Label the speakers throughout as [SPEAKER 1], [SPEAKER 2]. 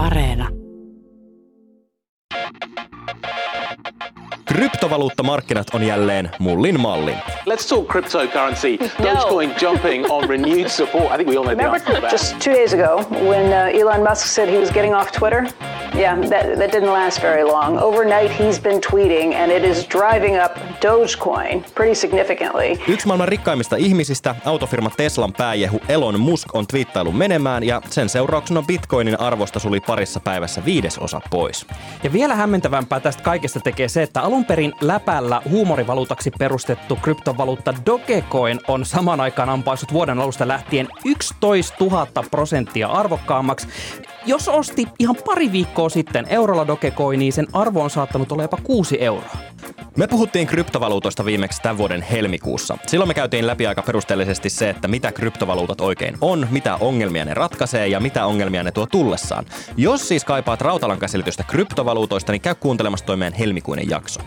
[SPEAKER 1] Areena.
[SPEAKER 2] Kryptovaluuttamarkkinat on jälleen mullin mallin.
[SPEAKER 3] Let's talk cryptocurrency. Dogecoin jumping on renewed support. I think we all know the answer to
[SPEAKER 4] Remember
[SPEAKER 3] that.
[SPEAKER 4] just two days ago when uh, Elon Musk said he was getting off Twitter? Yeah, that, that didn't last very long. Overnight, he's been tweeting, and it is driving up Dogecoin pretty significantly.
[SPEAKER 2] Yksi maailman rikkaimmista ihmisistä, autofirma Teslan pääjehu Elon Musk on twiittailu menemään ja sen seurauksena Bitcoinin arvosta suli parissa päivässä viidesosa pois.
[SPEAKER 5] Ja vielä hämmentävämpää tästä kaikesta tekee se, että alun perin läpällä huumorivaluutaksi perustettu kryptovaluutta Dogecoin on saman aikaan ampaissut vuoden alusta lähtien 11 000 prosenttia arvokkaammaksi. Jos osti ihan pari viikkoa sitten eurolla Dogecoiniin, sen arvo on saattanut olla jopa 6 euroa.
[SPEAKER 2] Me puhuttiin kryptovaluutoista viimeksi tämän vuoden helmikuussa. Silloin me käytiin läpi aika perusteellisesti se, että mitä kryptovaluutat oikein on, mitä ongelmia ne ratkaisee ja mitä ongelmia ne tuo tullessaan. Jos siis kaipaat rautalankaiselitystä kryptovaluutoista, niin käy kuuntelemassa toi meidän helmikuinen jakso.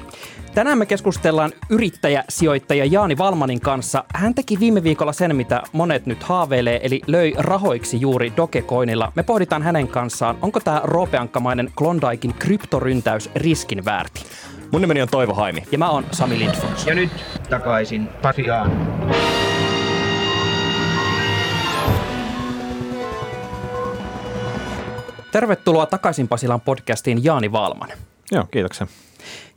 [SPEAKER 5] Tänään me keskustellaan yrittäjä-sijoittaja Jaani Valmanin kanssa. Hän teki viime viikolla sen, mitä monet nyt haaveilee, eli löi rahoiksi juuri Dogecoinilla. Me pohditaan hänen kanssaan, onko tämä roopeankkamainen Klondaikin kryptoryntäys riskin väärti.
[SPEAKER 2] Mun nimeni on Toivo Haimi.
[SPEAKER 5] Ja mä oon Sami Lindfors.
[SPEAKER 6] Ja nyt takaisin Pasiaan.
[SPEAKER 5] Tervetuloa takaisin Pasilan podcastiin Jaani Valman.
[SPEAKER 7] Joo, kiitoksia.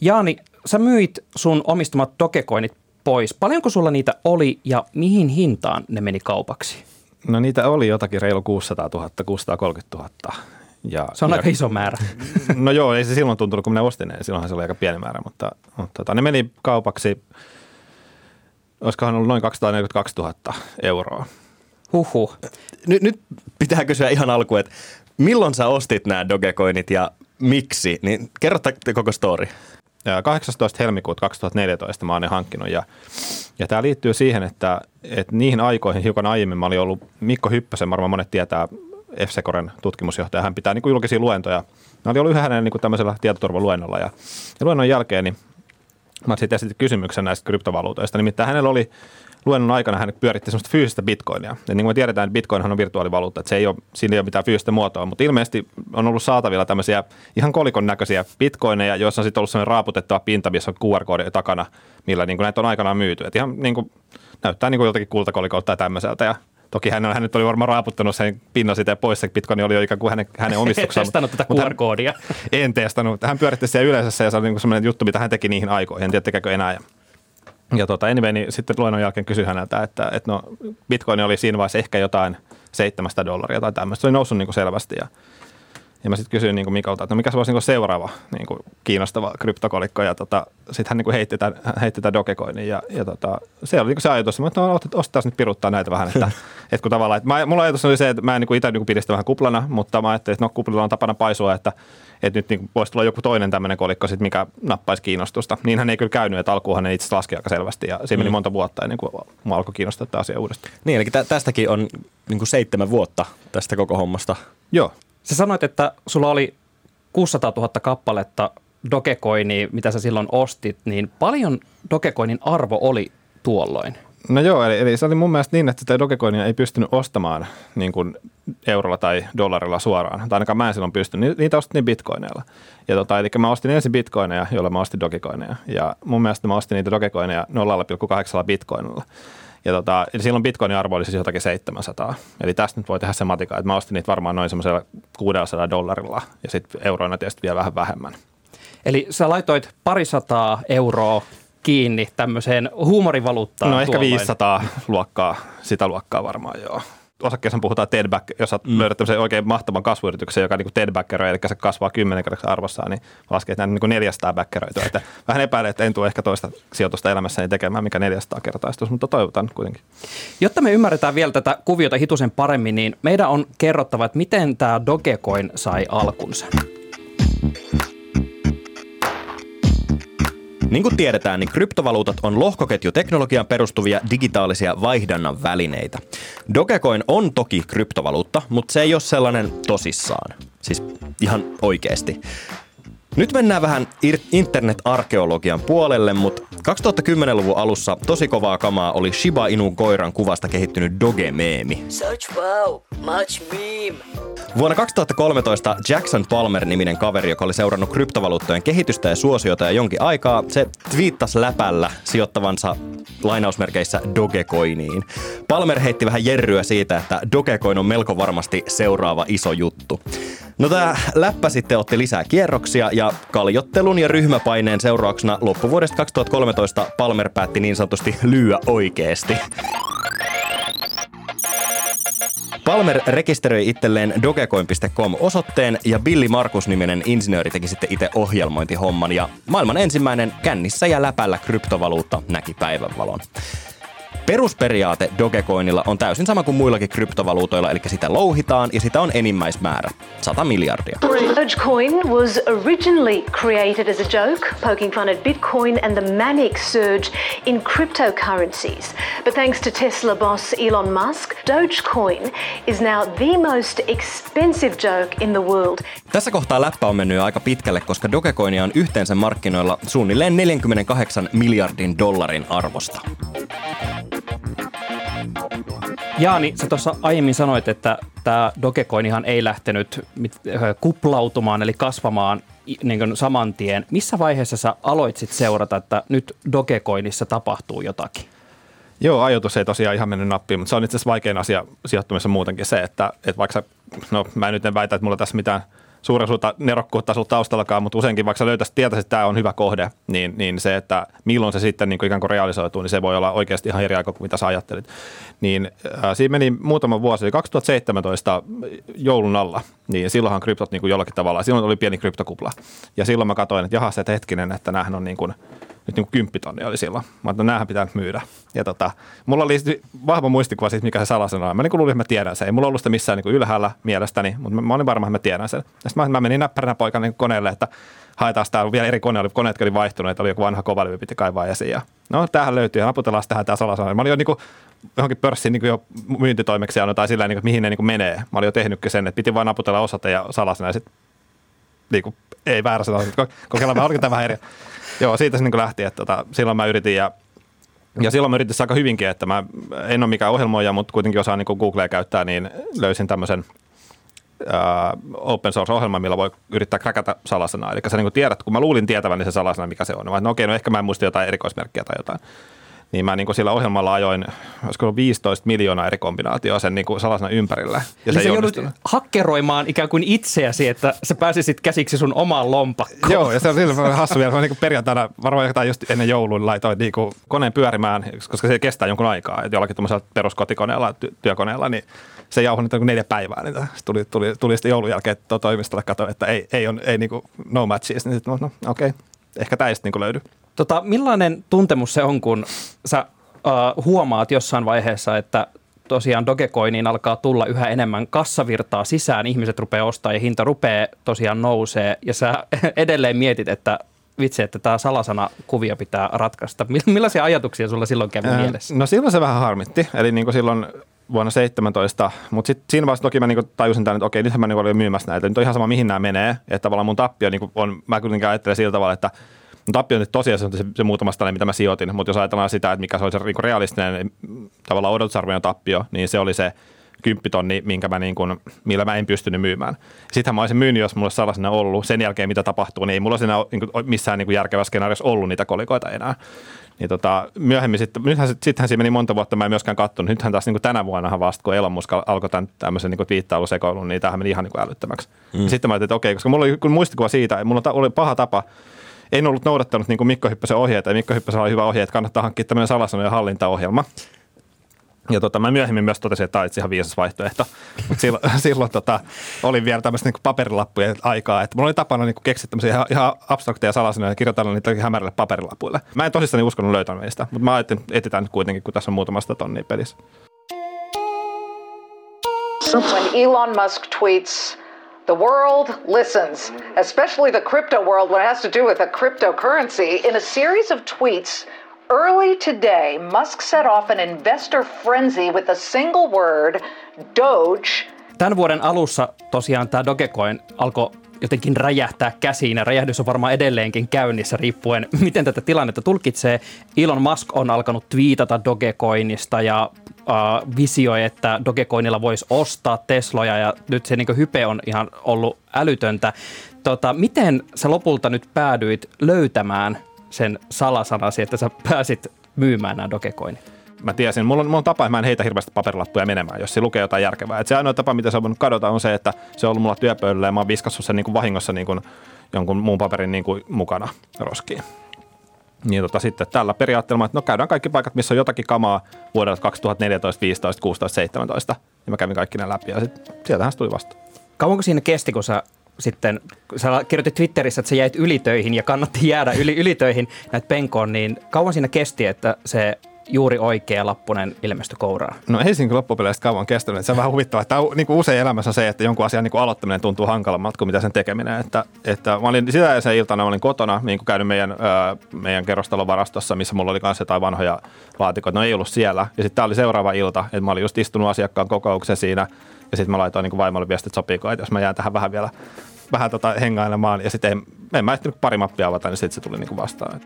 [SPEAKER 5] Jaani, sä myit sun omistamat Dogecoinit pois. Paljonko sulla niitä oli ja mihin hintaan ne meni kaupaksi?
[SPEAKER 7] No niitä oli jotakin reilu 600 000, 630 000. Ja,
[SPEAKER 5] Se on
[SPEAKER 7] ja,
[SPEAKER 5] aika iso määrä.
[SPEAKER 7] No joo, ei se silloin tuntunut, kun minä ostin ne. Silloinhan se oli aika pieni määrä, mutta, mutta tota, ne meni kaupaksi, olisikohan ollut noin 242 000 euroa.
[SPEAKER 5] Huhhuh.
[SPEAKER 2] Nyt, nyt pitää kysyä ihan alkuun, että milloin sä ostit nämä Dogecoinit ja miksi? Niin kerro koko story.
[SPEAKER 7] Ja 18. helmikuuta 2014 mä oon ne hankkinut ja, ja tämä liittyy siihen, että, että niihin aikoihin hiukan aiemmin mä olin ollut Mikko Hyppösen, varmaan monet tietää F-Secoren tutkimusjohtaja, hän pitää niin kuin julkisia luentoja. Mä olin ollut yhä hänen niin kuin tämmöisellä tietoturvaluennolla ja, ja luennon jälkeen niin mä sitten esitin kysymyksen näistä kryptovaluutoista. Nimittäin hänellä oli luennon aikana hän pyöritti semmoista fyysistä bitcoinia. Ja niin kuin me tiedetään, että bitcoinhan on virtuaalivaluutta, että se ei ole, siinä ei ole mitään fyysistä muotoa, mutta ilmeisesti on ollut saatavilla tämmöisiä ihan kolikon näköisiä bitcoineja, joissa on sitten ollut semmoinen raaputettava pinta, missä on QR-koodi takana, millä niin kuin näitä on aikanaan myyty. Että ihan niin kuin, näyttää niin kuin joltakin kultakolikolta tai tämmöiseltä. Ja Toki hän, hän nyt oli varmaan raaputtanut sen pinnan siitä pois, se bitcoin oli jo ikään kuin hänen, hänen
[SPEAKER 5] Et
[SPEAKER 7] omistuksaan.
[SPEAKER 5] testannut tätä
[SPEAKER 7] Mutta hän-
[SPEAKER 5] QR-koodia.
[SPEAKER 7] en testannut. Hän pyöritti siellä yleisössä ja se oli niin semmoinen juttu, mitä hän teki niihin aikoihin. En tiedä, tekeekö enää. Ja, ja tota, anyway, niin sitten luennon jälkeen kysyi häneltä, että, että no, bitcoin oli siinä vaiheessa ehkä jotain 700 dollaria tai tämmöistä. Se oli noussut niin kuin selvästi ja, ja mä sitten kysyin niin kuin Mikolta, että no mikä se voisi niin kuin seuraava niin kuin kiinnostava kryptokolikko. Ja tota, sitten hän niin kuin heitti tämän, heitti tämän Dogecoinin ja, ja tota, se oli niin kuin se ajatus. Mä että no, ostetaan nyt piruttaa näitä vähän. Että, että kun tavallaan, että mä, mulla ajatus oli se, että mä en niin kuin itse niin pidin sitä vähän kuplana, mutta mä ajattelin, että no kuplilla on tapana paisua, että, että nyt niin voisi tulla joku toinen tämmöinen kolikko, sit, mikä nappaisi kiinnostusta. Niinhän ei kyllä käynyt, että alkuunhan ne itse laski aika selvästi ja siinä meni monta vuotta ennen kuin mua alkoi kiinnostaa tämä asia uudestaan.
[SPEAKER 2] Niin, eli tä- tästäkin on niin kuin seitsemän vuotta tästä koko hommasta.
[SPEAKER 7] Joo,
[SPEAKER 5] Sä sanoit, että sulla oli 600 000 kappaletta Dogecoinia, mitä sä silloin ostit, niin paljon Dogecoinin arvo oli tuolloin?
[SPEAKER 7] No joo, eli, eli se oli mun mielestä niin, että sitä Dogecoinia ei pystynyt ostamaan niin kuin eurolla tai dollarilla suoraan. Tai ainakaan mä en silloin pystynyt. Ni- Niitä ostin bitcoineilla. Ja tota, eli mä ostin ensin bitcoineja, joilla mä ostin Dogecoineja. Ja mun mielestä mä ostin niitä Dogecoineja 0,8 bitcoinilla. Ja tota, eli silloin bitcoinin arvo oli siis jotakin 700. Eli tästä nyt voi tehdä se matika, että mä ostin niitä varmaan noin semmoisella 600 dollarilla ja sitten euroina tietysti vielä vähän vähemmän.
[SPEAKER 5] Eli sä laitoit parisataa euroa kiinni tämmöiseen huumorivaluuttaan
[SPEAKER 7] No ehkä
[SPEAKER 5] tuolloin.
[SPEAKER 7] 500 luokkaa, sitä luokkaa varmaan joo. Osakkeessa puhutaan Tedback, jos sä mm. löydät tämmöisen oikein mahtavan kasvuyrityksen, joka niin Tedbackeroi, eli se kasvaa kymmenen kerroksi arvossaan, niin laskee, että nämä niin 400 backeroitua. Että vähän epäilen, että en tule ehkä toista sijoitusta elämässäni tekemään, mikä 400 kertaistus, mutta toivotan kuitenkin.
[SPEAKER 5] Jotta me ymmärretään vielä tätä kuviota hitusen paremmin, niin meidän on kerrottava, että miten tämä Dogecoin sai alkunsa.
[SPEAKER 2] Niin kuin tiedetään, niin kryptovaluutat on lohkoketjuteknologiaan perustuvia digitaalisia vaihdannan välineitä. Dogecoin on toki kryptovaluutta, mutta se ei ole sellainen tosissaan. Siis ihan oikeasti. Nyt mennään vähän internet-arkeologian puolelle, mutta 2010-luvun alussa tosi kovaa kamaa oli Shiba Inu koiran kuvasta kehittynyt Doge-meemi.
[SPEAKER 1] Such wow, much meme.
[SPEAKER 2] Vuonna 2013 Jackson Palmer-niminen kaveri, joka oli seurannut kryptovaluuttojen kehitystä ja suosiota ja jonkin aikaa, se twiittasi läpällä sijoittavansa lainausmerkeissä Dogecoiniin. Palmer heitti vähän jerryä siitä, että Dogecoin on melko varmasti seuraava iso juttu. No tämä läppä sitten otti lisää kierroksia ja kaljottelun ja ryhmäpaineen seurauksena loppuvuodesta 2013 Palmer päätti niin sanotusti lyöä oikeesti. Palmer rekisteröi itselleen dogecoin.com-osoitteen ja Billy Markus-niminen insinööri teki sitten itse ohjelmointihomman ja maailman ensimmäinen kännissä ja läpällä kryptovaluutta näki päivänvalon. Perusperiaate Dogecoinilla on täysin sama kuin muillakin kryptovaluutoilla, eli sitä louhitaan ja sitä on enimmäismäärä, 100 miljardia.
[SPEAKER 8] Dogecoin was originally created as a joke, poking fun at Bitcoin and the manic surge in cryptocurrencies. But thanks to Tesla boss Elon Musk, Dogecoin is now the most expensive joke in the world.
[SPEAKER 2] Tässä kohtaa läppä on mennyt aika pitkälle, koska Dogecoinia on yhteensä markkinoilla suunnilleen 48 miljardin dollarin arvosta.
[SPEAKER 5] Jaani, sä tuossa aiemmin sanoit, että tämä Dogecoinihan ei lähtenyt kuplautumaan eli kasvamaan niin kuin saman tien. Missä vaiheessa sä aloitsit seurata, että nyt Dogecoinissa tapahtuu jotakin?
[SPEAKER 7] Joo, ajoitus ei tosiaan ihan mennyt nappiin, mutta se on itse asiassa vaikein asia sijoittumisessa muutenkin se, että, että vaikka sä, no mä nyt en väitä, että mulla tässä mitään suuren suurta nerokkuutta sulla taustallakaan, mutta useinkin vaikka sä löytäisit, tietäisit, että tämä on hyvä kohde, niin, niin se, että milloin se sitten niin kuin ikään kuin realisoituu, niin se voi olla oikeasti ihan eri aika kuin mitä sä ajattelit. Niin äh, siinä meni muutama vuosi, eli 2017 joulun alla, niin silloinhan kryptot niin kuin jollakin tavalla, silloin oli pieni kryptokupla. Ja silloin mä katsoin, että jaha, se että hetkinen, että näähän on niin kuin, nyt niin kymppitonni oli silloin. Mä että pitää nyt myydä. Ja tota, mulla oli sit vahva muistikuva siitä, mikä se salasana on. Mä niin kuin luulin, että mä tiedän sen. Ei mulla ollut sitä missään niin ylhäällä mielestäni, mutta mä, mä olin varma, että mä tiedän sen. Ja sitten mä, mä menin näppäränä poikana niin koneelle, että haetaan sitä vielä eri kone, oli, koneet oli vaihtunut, että oli joku vanha kovalevy, piti kaivaa esiin. Ja, no tämähän löytyy ja naputellaan tähän tämä salasana. Mä olin jo niin kuin, johonkin pörssiin niin jo myyntitoimeksianno tai sillä niin kuin, mihin ne niin kuin menee. Mä olin jo tehnytkin sen, että piti vain naputella osoite ja salasana ja sitten niin kuin, ei väärä mutta kokeillaan, oliko tämä vähän eri. Joo, siitä se niin lähti, että tota, silloin mä yritin ja ja silloin mä yritin aika hyvinkin, että mä en ole mikään ohjelmoija, mutta kuitenkin osaan niin Googlea käyttää, niin löysin tämmöisen uh, open source-ohjelman, millä voi yrittää kräkätä salasanaa. Eli sä niin tiedät, kun mä luulin tietäväni se salasana, mikä se on. Mä, no okei, no ehkä mä en muista jotain erikoismerkkiä tai jotain. Niin mä niin sillä ohjelmalla ajoin, olisiko ollut 15 miljoonaa eri kombinaatioa sen niin salasanan ympärillä. Ja
[SPEAKER 5] Eli
[SPEAKER 7] se
[SPEAKER 5] joudut hakkeroimaan ikään kuin itseäsi, että sä pääsisit käsiksi sun omaan lompakkoon.
[SPEAKER 7] Joo, ja se on sillä vähän hassu vielä. Mä niin perjantaina, varmaan jotain just ennen joulun laitoin niin kuin koneen pyörimään, koska se kestää jonkun aikaa. Että jollakin tuommoisella peruskotikoneella, ty- työkoneella, niin se jauhui nyt neljä päivää. Niin se tuli, tuli, tuli sitten joulun jälkeen to- toimistolle katsoa, että ei, ei, on, ei niin kuin no matches. Niin sitten, no, no okei, okay. ehkä tämä ei sitten niin löydy.
[SPEAKER 5] Tota, millainen tuntemus se on, kun sä uh, huomaat jossain vaiheessa, että tosiaan Dogecoiniin alkaa tulla yhä enemmän kassavirtaa sisään, ihmiset rupeaa ostaa ja hinta rupeaa tosiaan nousee ja sä edelleen mietit, että vitsi, että tämä salasana kuvia pitää ratkaista. Mill- Millaisia ajatuksia sulla silloin kävi
[SPEAKER 7] Ää,
[SPEAKER 5] mielessä?
[SPEAKER 7] No silloin se vähän harmitti. Eli niin kuin silloin vuonna 17, mutta sitten siinä vaiheessa toki mä niin tajusin tämän, että okei, nythän mä niin olin myymässä näitä. Nyt on ihan sama, mihin nämä menee. Että tavallaan mun tappio niin on, mä kuitenkin ajattelen sillä tavalla, että mun tappio on nyt tosiaan se, se muutamasta tällainen, mitä mä sijoitin. Mutta jos ajatellaan sitä, että mikä se oli se niin realistinen tavallaan odotusarvojen tappio, niin se oli se kymppitonni, minkä mä niin kuin, millä mä en pystynyt myymään. Sittenhän mä olisin myynyt, jos mulla olisi sellaisena ollut. Sen jälkeen, mitä tapahtuu, niin ei mulla siinä niin kuin, missään niin kuin järkevässä skenaariossa ollut niitä kolikoita enää. Niin tota, myöhemmin sitten, nythän, sittenhän siinä meni monta vuotta, mä en myöskään katsonut. Nythän taas niin kuin tänä vuonna vasta, kun Elon Musk alkoi tämän tämmöisen niin twiittailusekoilun, niin tämähän meni ihan niin kuin älyttömäksi. Mm. Sitten mä ajattelin, että okei, koska mulla oli muistikuva siitä, että mulla oli paha tapa, en ollut noudattanut niin kuin Mikko Hyppösen ohjeita, ja Mikko Hyppösen oli hyvä ohje, että kannattaa hankkia tämmöinen salasanojen hallintaohjelma. Ja tota, mä myöhemmin myös totesin, että tämä on ihan viisas vaihtoehto. Mutta silloin, silloin tota, oli vielä tämmöistä niin paperilappujen aikaa. Että mulla oli tapana niin keksiä tämmöisiä ihan, ihan abstrakteja salasanoja ja kirjoitella niitä hämärille paperilapuille. Mä en tosissaan uskonut löytänyt niistä, mutta mä ajattelin, että etsitään nyt kuitenkin, kun tässä on muutamasta tonnia pelissä.
[SPEAKER 9] When Elon Musk tweets, the world listens, especially the crypto world when it has to do with a cryptocurrency. In a series of tweets early today, Musk set off an investor frenzy with a single word, Doge.
[SPEAKER 5] Tämän vuoden alussa tosiaan tämä Dogecoin alkoi jotenkin räjähtää käsiin ja räjähdys on varmaan edelleenkin käynnissä riippuen, miten tätä tilannetta tulkitsee. Elon Musk on alkanut twiitata Dogecoinista ja äh, visioi, että Dogecoinilla voisi ostaa Tesloja ja nyt se niin hype on ihan ollut älytöntä. Tota, miten sä lopulta nyt päädyit löytämään sen salasanasi, että sä pääsit myymään nämä Dogecoinit?
[SPEAKER 7] Mä tiesin, mulla on, mulla on tapa, että mä en heitä hirveästi paperilappuja menemään, jos se lukee jotain järkevää. Et se ainoa tapa, mitä se on voinut kadota, on se, että se on ollut mulla työpöydällä ja mä oon viskassut sen niin kuin vahingossa niin kuin jonkun muun paperin niin kuin mukana roskiin. Niin tota, sitten tällä periaatteella, että no käydään kaikki paikat, missä on jotakin kamaa vuodelta 2014, 15, 16, 17. Ja mä kävin kaikki ne läpi ja sitten sieltähän se tuli vasta.
[SPEAKER 5] Kauanko siinä kesti, kun sä sitten, sä kirjoitit Twitterissä, että sä jäit ylitöihin ja kannatti jäädä yli, ylitöihin näitä penkoon, niin kauan siinä kesti, että se juuri oikea lappunen ilmestyi kouraan?
[SPEAKER 7] No ei siinä loppupeleissä kauan kestänyt. Se on vähän huvittavaa. Tämä on, niin kuin usein elämässä se, että jonkun asian niin kuin aloittaminen tuntuu hankalammalta kuin mitä sen tekeminen. Että, että mä olin sitä ja sen iltana olin kotona, niin kuin käynyt meidän, ää, meidän kerrostalon varastossa, missä mulla oli kanssa jotain vanhoja laatikoita. No ei ollut siellä. Ja sitten tämä oli seuraava ilta, että mä olin just istunut asiakkaan kokouksen siinä. Ja sitten mä laitoin niin kuin vaimolle viestit, että sopiiko, että jos mä jään tähän vähän vielä vähän tota hengailemaan. Ja sitten en, en mä ehtinyt pari mappia avata, niin sitten se tuli niin kuin vastaan.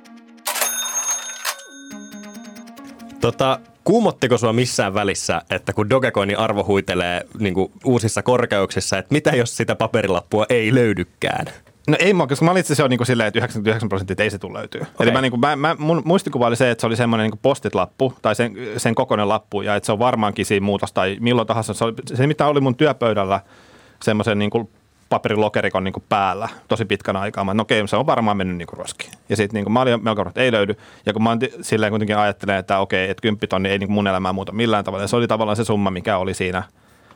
[SPEAKER 2] Tota, kuumottiko sua missään välissä, että kun Dogecoinin arvo huitelee niin uusissa korkeuksissa, että mitä jos sitä paperilappua ei löydykään?
[SPEAKER 7] No ei mua, koska mä olin itse se on niin silleen, että 99 prosenttia ei se tule löytyy. Okay. Eli mä, niin kuin, mä, mä, mun muistikuva oli se, että se oli semmoinen niin postit-lappu tai sen, sen kokoinen lappu ja että se on varmaankin siinä muutos tai milloin tahansa. Se, oli, se mitä oli mun työpöydällä semmoisen niin kuin paperilokerikon niin päällä tosi pitkän aikaa. Mä no okei, se on varmaan mennyt niin roskiin. Ja sitten niin mä olin melko, että ei löydy. Ja kun mä silleen kuitenkin ajattelen, että okei, että kymppitonni ei niin mun elämää muuta millään tavalla. Ja se oli tavallaan se summa, mikä oli siinä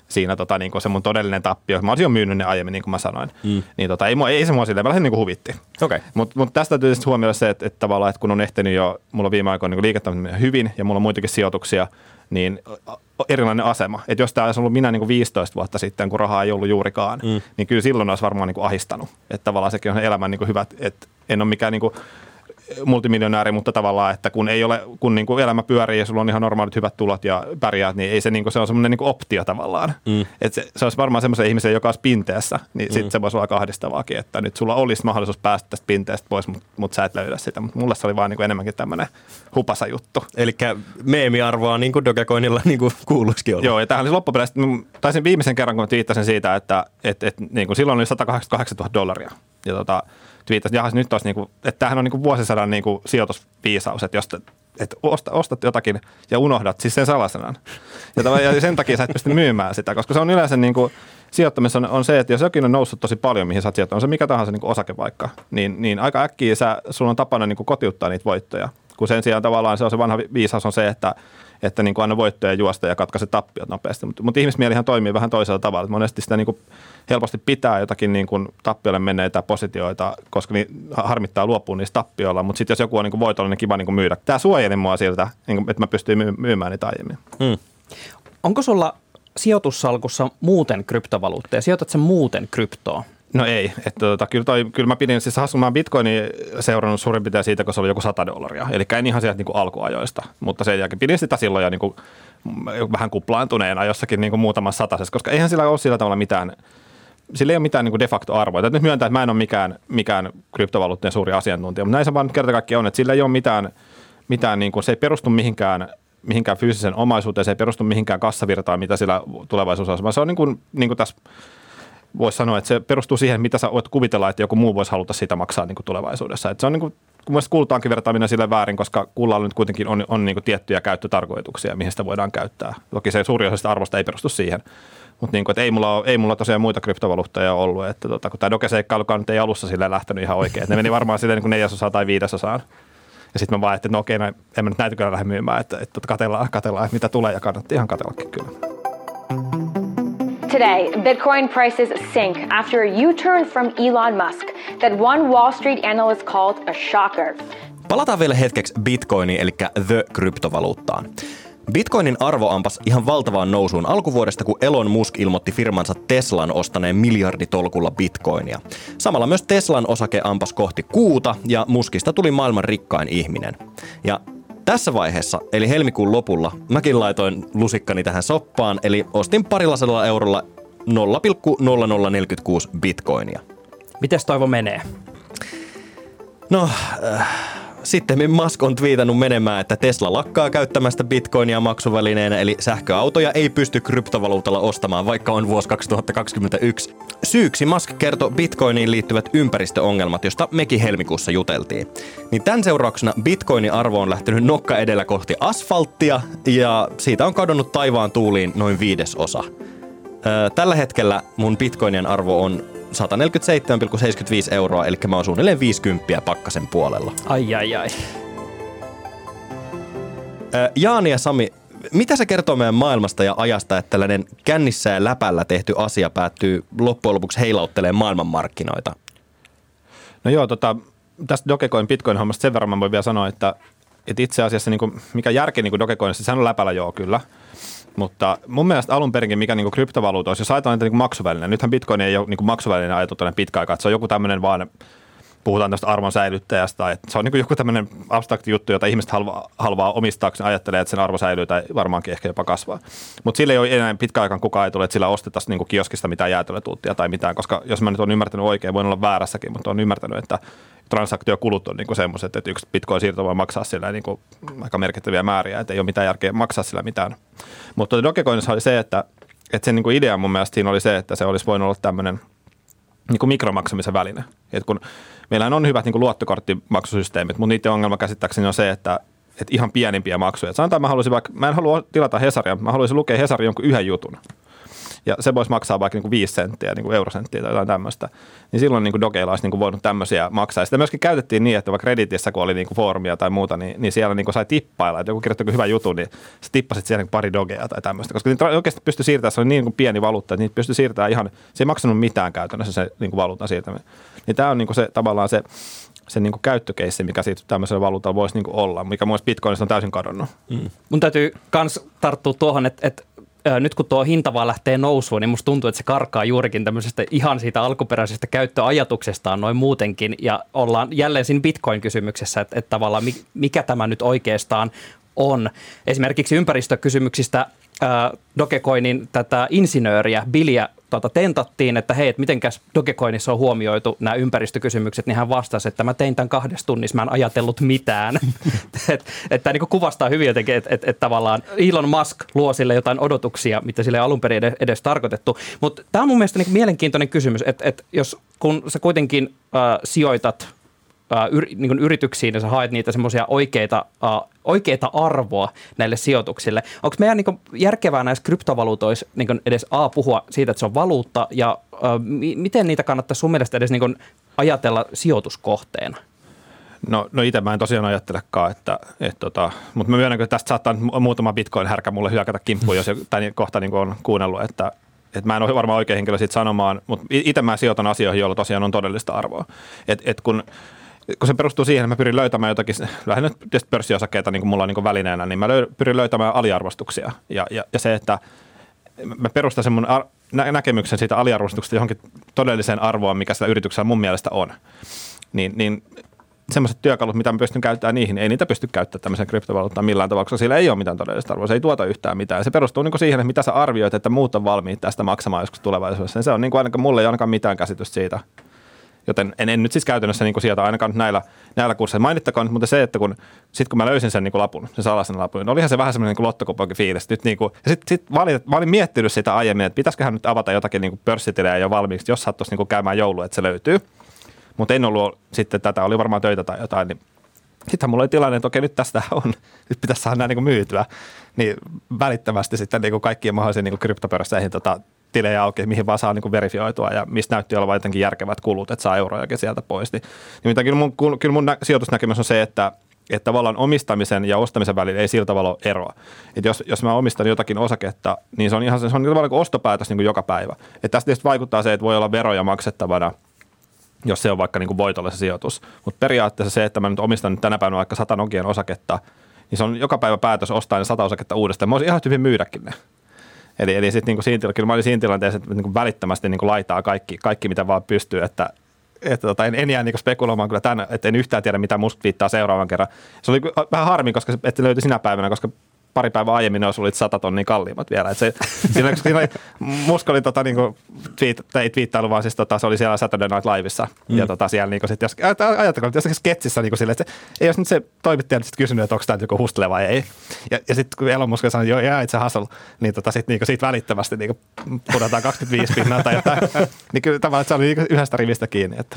[SPEAKER 7] siinä tota, niin se mun todellinen tappio. Mä olisin jo myynyt ne aiemmin, niin kuin mä sanoin. Mm. Niin tota, ei, ei se mua silleen, vähän niin kuin huvitti.
[SPEAKER 2] Okay.
[SPEAKER 7] Mutta mut tästä täytyy huomioida se, että, että tavallaan, että kun on ehtinyt jo, mulla on viime aikoina niin liiketoiminta hyvin ja mulla on muitakin sijoituksia, niin erilainen asema. Että jos tämä olisi ollut minä niin kuin 15 vuotta sitten, kun rahaa ei ollut juurikaan, mm. niin kyllä silloin olisi varmaan niin kuin ahistanut. Että tavallaan sekin on elämän niin kuin hyvät, että en ole mikään niin kuin multimiljonääri, mutta tavallaan, että kun ei ole, kun niin kuin elämä pyörii ja sulla on ihan normaalit hyvät tulot ja pärjäät, niin ei se, niin kuin, se on semmoinen niin kuin optio tavallaan. Mm. Se, se, olisi varmaan semmoisen ihmisen, joka olisi pinteessä, niin mm. sitten se voisi olla kahdistavaakin, että nyt sulla olisi mahdollisuus päästä tästä pinteestä pois, mutta, mutta sä et löydä sitä. Mutta mulle se oli vaan niin kuin enemmänkin tämmöinen hupasa juttu.
[SPEAKER 2] Eli meemiarvoa niin kuin Dogecoinilla niin kuin kuuluisikin olla.
[SPEAKER 7] Joo, ja tähän oli loppupeleissä, taisin viimeisen kerran, kun viittasin siitä, että et, et, niin kuin silloin oli 188 000 dollaria. Ja tota, twiittasi, että nyt olisi, niin kuin, että tämähän on niin kuin vuosisadan niin kuin sijoitusviisaus, että jos että ostat, ostat jotakin ja unohdat siis sen salasanan. Ja, ja sen takia sä et pysty myymään sitä, koska se on yleensä niin kuin, sijoittamissa on, on, se, että jos jokin on noussut tosi paljon, mihin sä oot sijoittanut, on se mikä tahansa niin kuin osake vaikka, niin, niin aika äkkiä sä, sulla on tapana niin kuin kotiuttaa niitä voittoja. Kun sen sijaan tavallaan se on se vanha viisaus on se, että että niin kuin anna voittoja juosta ja katkaise tappiot nopeasti. Mutta mut ihmismielihän toimii vähän toisella tavalla. Monesti sitä niin kuin helposti pitää jotakin niin kuin tappiolle menneitä positioita, koska niin harmittaa luopua niistä tappioilla. Mutta sitten jos joku on niin kuin voitolla, niin kiva niin kuin myydä. Tämä suojeli mua siltä, niin kuin, että mä pystyin myymään niitä aiemmin. Hmm.
[SPEAKER 5] Onko sulla sijoitussalkussa muuten kryptovaluutteja? Sijoitat sen muuten kryptoa?
[SPEAKER 7] No ei. Että tota, kyllä, toi, kyllä mä pidin, siis hassun, mä Bitcoinin seurannut suurin piirtein siitä, kun se oli joku 100 dollaria. Eli en ihan sieltä niin kuin alkuajoista, mutta sen jälkeen pidin sitä silloin jo niin kuin, vähän kuplaantuneena jossakin niin kuin muutamassa satasessa, koska eihän sillä ole sillä tavalla mitään, sillä ei ole mitään niin kuin de facto arvoa. Täytyy nyt myöntää, että mä en ole mikään, mikään kryptovaluuttien suuri asiantuntija, mutta näin se vaan kerta kaikkiaan on, että sillä ei ole mitään, mitään niin kuin, se ei perustu mihinkään mihinkään fyysisen omaisuuteen, se ei perustu mihinkään kassavirtaan, mitä sillä tulevaisuudessa on. Se on niin kuin, niin kuin tässä voisi sanoa, että se perustuu siihen, mitä sä voit kuvitella, että joku muu voisi haluta siitä maksaa niin kuin tulevaisuudessa. Että se on niin kuin, kun kultaankin vertaaminen sille väärin, koska kullalla nyt kuitenkin on, on niin kuin tiettyjä käyttötarkoituksia, mihin sitä voidaan käyttää. Toki se suuri osa arvosta ei perustu siihen. Mutta niin ei, mulla ei mulla tosiaan muita kryptovaluuttoja ollut. Että tota, kun tämä Doge-seikkailukaan nyt ei alussa sille lähtenyt ihan oikein. ne meni varmaan silleen niin neljäsosaan tai viidesosaan. Ja sitten mä vaan että no okei, no, en mä nyt näitä kyllä lähde myymään, että, että katellaan, katellaan, että mitä tulee ja kannatti ihan katellakin kyllä.
[SPEAKER 10] Today, Bitcoin prices sink after a U turn from Elon Musk that one Wall Street analyst called a shocker.
[SPEAKER 2] Palataan vielä hetkeksi Bitcoiniin, eli The-kryptovaluuttaan. Bitcoinin arvo ampas ihan valtavaan nousuun alkuvuodesta, kun Elon Musk ilmoitti firmansa Teslan ostaneen miljarditolkulla bitcoinia. Samalla myös Teslan osake ampas kohti kuuta ja Muskista tuli maailman rikkain ihminen. Ja tässä vaiheessa, eli helmikuun lopulla, mäkin laitoin lusikkani tähän soppaan, eli ostin parilla eurolla 0,0046 bitcoinia.
[SPEAKER 5] Mites Toivo menee?
[SPEAKER 2] No, äh, sitten Musk on twiitannut menemään, että Tesla lakkaa käyttämästä bitcoinia maksuvälineenä, eli sähköautoja ei pysty kryptovaluutalla ostamaan, vaikka on vuosi 2021. Syyksi Musk kertoi bitcoiniin liittyvät ympäristöongelmat, josta mekin helmikuussa juteltiin. Niin tämän seurauksena bitcoinin arvo on lähtenyt nokka edellä kohti asfalttia, ja siitä on kadonnut taivaan tuuliin noin viidesosa. Tällä hetkellä mun bitcoinien arvo on 147,75 euroa, eli mä oon suunnilleen 50 pakkasen puolella.
[SPEAKER 5] Ai ai ai.
[SPEAKER 2] Jaani ja Sami, mitä se kertoo meidän maailmasta ja ajasta, että tällainen kännissä ja läpällä tehty asia päättyy loppujen lopuksi heilauttelemaan maailmanmarkkinoita?
[SPEAKER 7] No joo, tota, tästä Dogecoin Bitcoin-hommasta sen verran mä voin vielä sanoa, että, että itse asiassa niin kuin, mikä järki niin Dogecoinissa, sehän on läpällä joo kyllä. Mutta mun mielestä alun perinkin, mikä niin kryptovaluutoissa, jos ajatellaan niitä niin maksuväline, nythän Bitcoin ei ole niin maksuväline ajateltu tänne pitkä aikaa, että se on joku tämmöinen vaan, puhutaan tästä arvon säilyttäjästä, että se on niin joku tämmöinen abstrakti juttu, jota ihmiset halvaa, halvaa omistaakseen, ajattelee, että sen arvo säilyy tai varmaankin ehkä jopa kasvaa. Mutta sille ei ole enää pitkä aikaan kukaan ei tule, että sillä ostetaan niin kioskista mitään jäätelötuuttia tai mitään, koska jos mä nyt olen ymmärtänyt oikein, voin olla väärässäkin, mutta olen ymmärtänyt, että transaktiokulut on niin semmoiset, että yksi bitcoin-siirto voi maksaa sillä niin kuin aika merkittäviä määriä, että ei ole mitään järkeä maksaa sillä mitään. Mutta Dogecoinissa oli se, että, että sen niin idea mun mielestä siinä oli se, että se olisi voinut olla tämmöinen niin mikromaksamisen väline. Et kun meillä on hyvät niin kuin luottokorttimaksusysteemit, mutta niiden ongelma käsittääkseni on se, että, että ihan pienimpiä maksuja. Et sanotaan, mä, haluaisin vaikka, mä en halua tilata Hesaria, mä haluaisin lukea Hesarin jonkun yhden jutun ja se voisi maksaa vaikka niin kuin 5 senttiä, niin kuin eurosenttiä tai jotain tämmöistä, niin silloin niin kuin Dogeilla olisi niin kuin voinut tämmöisiä maksaa. Ja sitä myöskin käytettiin niin, että vaikka Redditissä, kun oli niin kuin foorumia tai muuta, niin, niin siellä niin kuin sai tippailla, että joku kirjoitti hyvä juttu, niin sä tippasit siellä niin pari Dogea tai tämmöistä, koska niitä oikeasti pystyi siirtämään, se oli niin kuin pieni valuutta, että niitä pystyi siirtämään ihan, se ei maksanut mitään käytännössä se niin kuin valuutan siirtäminen. Niin tämä on niin se tavallaan se, se niin käyttökeissi, mikä siitä tämmöisellä valuutalla voisi niin olla, mikä myös Bitcoinista on täysin kadonnut.
[SPEAKER 5] Mm. Mun täytyy myös tarttua tuohon, että, että nyt kun tuo hinta vaan lähtee nousuun, niin musta tuntuu, että se karkaa juurikin tämmöisestä ihan siitä alkuperäisestä käyttöajatuksestaan noin muutenkin. Ja ollaan jälleen siinä Bitcoin-kysymyksessä, että, että tavallaan mikä tämä nyt oikeastaan on. Esimerkiksi ympäristökysymyksistä Dogecoinin tätä insinööriä, Billiä, tuota, tentattiin, että hei, että mitenkäs Dogecoinissa on huomioitu nämä ympäristökysymykset, niin hän vastasi, että mä tein tämän kahdessa tunnissa, mä en ajatellut mitään. että et, tämä niin kuvastaa hyvin jotenkin, että et, et tavallaan Elon Musk luo sille jotain odotuksia, mitä sille alun perin edes, edes tarkoitettu. Mutta tämä on mun mielestä niin mielenkiintoinen kysymys, että et jos kun sä kuitenkin äh, sijoitat yr, niin yrityksiin ja sä haet niitä semmoisia oikeita, uh, oikeita arvoa näille sijoituksille. Onko meidän niin järkevää näissä kryptovaluutoissa niin edes A puhua siitä, että se on valuutta ja uh, mi- miten niitä kannattaa sun mielestä edes niin ajatella sijoituskohteena?
[SPEAKER 7] No, no itse mä en tosiaan ajattelekaan, että, että tota, mutta mä myönnän, että tästä saattaa muutama bitcoin-härkä mulle hyökätä kimppuun, jos tai kohta niin on kuunnellut, että, että mä en ole varmaan oikein henkilö siitä sanomaan, mutta itse mä sijoitan asioihin, joilla tosiaan on todellista arvoa. Et, et kun kun se perustuu siihen, että mä pyrin löytämään jotakin, lähinnä tietysti pörssiosakkeita niin kuin mulla on niin kuin välineenä, niin mä löy, pyrin löytämään aliarvostuksia. Ja, ja, ja se, että mä perustan mun ar- nä- näkemyksen siitä aliarvostuksesta johonkin todelliseen arvoon, mikä sillä yrityksellä mun mielestä on. Niin, niin semmoiset työkalut, mitä mä pystyn käyttämään niihin, ei niitä pysty käyttämään tämmöisen kryptovaluuttaan millään tavalla, koska sillä ei ole mitään todellista arvoa. Se ei tuota yhtään mitään. Se perustuu niin siihen, että mitä sä arvioit, että muut on valmiit tästä maksamaan joskus tulevaisuudessa. Se on niin kuin ainakaan mulle ei ainakaan mitään käsitystä siitä, Joten en, en nyt siis käytännössä niin kuin sieltä ainakaan näillä, näillä kursseilla. Mainittakoon, mutta se, että kun, sit kun mä löysin sen niin kuin lapun, sen salaisen lapun, niin olihan se vähän semmoinen niin lottokuponkin fiilis. Nyt niin kuin, ja sitten sit olin, mä olin miettinyt sitä aiemmin, että pitäisiköhän nyt avata jotakin niin pörssitilejä jo valmiiksi, jos sattuisi niin kuin käymään joulu, että se löytyy. Mutta en ollut sitten tätä, oli varmaan töitä tai jotain, niin sitten mulla oli tilanne, että okei, nyt tästä on, nyt pitäisi saada nämä niin myytyä. Niin välittömästi sitten niin kuin kaikkien mahdollisiin niin kryptopörsseihin tota, tilejä auki, mihin vaan saa niin kuin verifioitua ja mistä näytti olevan jotenkin järkevät kulut, että saa eurojakin sieltä pois. Niin, niin kyllä mun, kyllä mun nä- sijoitusnäkemys on se, että, että tavallaan omistamisen ja ostamisen välillä ei sillä tavalla ole eroa. Että jos, jos mä omistan jotakin osaketta, niin se on ihan se on tavallaan kuin ostopäätös niin kuin joka päivä. Että tästä tietysti vaikuttaa se, että voi olla veroja maksettavana – jos se on vaikka niin kuin voitolle se sijoitus. Mutta periaatteessa se, että mä nyt omistan nyt tänä päivänä vaikka sata Nokian osaketta, niin se on joka päivä päätös ostaa ne sata osaketta uudestaan. Mä voisin ihan hyvin myydäkin ne. Eli, eli sitten niin siinä, kyllä mä olin siinä tilanteessa, että niin välittömästi niin laitaa kaikki, kaikki, mitä vaan pystyy, että, että tota, en, en jää niin spekuloimaan kyllä tämän, että en yhtään tiedä, mitä musta viittaa seuraavan kerran. Se oli vähän harmi, koska että löytyi sinä päivänä, koska pari päivää aiemmin ne olisi ollut 100 tonnia kalliimmat vielä. Et se, siinä, siinä oli, muska oli tota, niinku, tweet, ei twiittailu, vaan siis tota, se oli siellä Saturday Night Liveissa. Mm. Ja tota, siellä niinku, sit, jos, ajatelkaa, että jossakin sketsissä niinku, sille, että se, ei olisi nyt se toimittaja sit kysynyt, että onko tämä joku hustle vai ei. Ja, ja sitten kun Elon Musk sanoi, joo, jää itse hustle, niin tota, sit, niinku, siitä välittömästi niinku, pudotaan 25 pinnaa tai jotain. niin kyllä tavallaan, se oli niinku yhdestä rivistä kiinni. Että.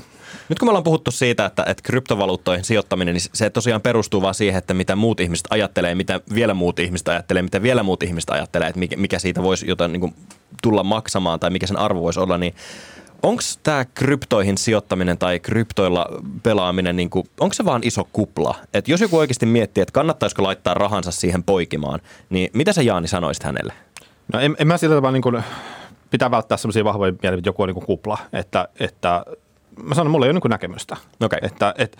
[SPEAKER 2] Nyt kun me ollaan puhuttu siitä, että, että kryptovaluuttoihin sijoittaminen, niin se tosiaan perustuu vaan siihen, että mitä muut ihmiset ajattelee, mitä vielä muut ihmiset ajattelee, mitä vielä muut ihmiset ajattelee, että mikä, siitä voisi jotain niin kuin, tulla maksamaan tai mikä sen arvo voisi olla, niin onko tämä kryptoihin sijoittaminen tai kryptoilla pelaaminen, niin kuin, onko se vaan iso kupla? Et jos joku oikeasti miettii, että kannattaisiko laittaa rahansa siihen poikimaan, niin mitä sä Jaani sanoisit hänelle?
[SPEAKER 7] No en, en mä sillä tavalla niin kuin, pitää välttää sellaisia vahvoja mielipiteitä, että joku on niin kuin kupla, että, että mä sanon, mulla ei ole niin näkemystä.
[SPEAKER 2] Okay.
[SPEAKER 7] Että, et,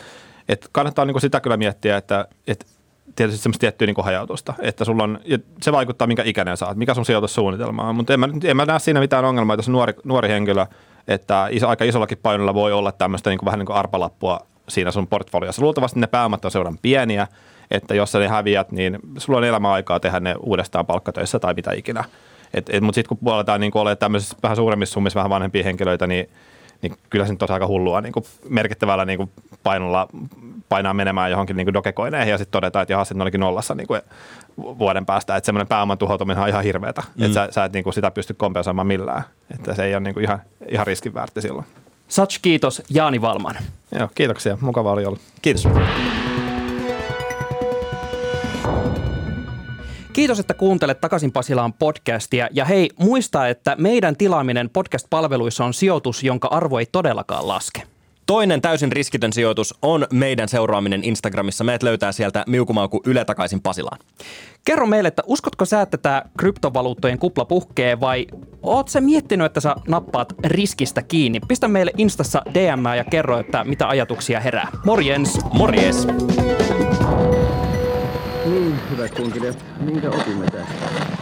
[SPEAKER 7] et kannattaa niin sitä kyllä miettiä, että et, tietysti semmoista tiettyä niin hajautusta, että sulla on, se vaikuttaa minkä ikäinen saat, mikä sun sijoitussuunnitelma on, mutta en mä, en mä näe siinä mitään ongelmaa, se nuori, nuori henkilö, että iso, aika isollakin painolla voi olla tämmöistä niin kuin, vähän niin kuin arpalappua siinä sun portfoliossa. Luultavasti ne pääomat on seuran pieniä, että jos sä ne häviät, niin sulla on elämäaikaa tehdä ne uudestaan palkkatöissä tai mitä ikinä. Et, et, mutta sitten kun puoletaan niin olemaan tämmöisissä vähän suuremmissa summissa vähän vanhempia henkilöitä, niin niin kyllä se nyt on aika hullua niin kuin merkittävällä niin kuin painolla painaa menemään johonkin niin dokekoineihin ja sitten todetaan, että jahas, ne olikin nollassa niin kuin vuoden päästä. Että semmoinen pääoman tuhoutuminen on ihan hirveätä, mm. että sä, sä et niin kuin sitä pysty kompensoimaan millään. Että se ei ole niin kuin ihan, ihan riskin väärti silloin.
[SPEAKER 5] Such kiitos Jaani Valman.
[SPEAKER 7] Joo, kiitoksia. Mukava oli olla.
[SPEAKER 2] Kiitos.
[SPEAKER 5] Kiitos, että kuuntelet Takaisin Pasilaan podcastia. Ja hei, muista, että meidän tilaaminen podcast-palveluissa on sijoitus, jonka arvo ei todellakaan laske.
[SPEAKER 2] Toinen täysin riskitön sijoitus on meidän seuraaminen Instagramissa. Meidät löytää sieltä miukumauku Yle takaisin Pasilaan.
[SPEAKER 5] Kerro meille, että uskotko sä, että tämä kryptovaluuttojen kupla puhkee vai oot sä miettinyt, että sä nappaat riskistä kiinni? Pistä meille Instassa DM ja kerro, että mitä ajatuksia herää. Morjens!
[SPEAKER 2] Morjes!
[SPEAKER 11] Niin, hyvät kunkilijat, minkä opimme tästä?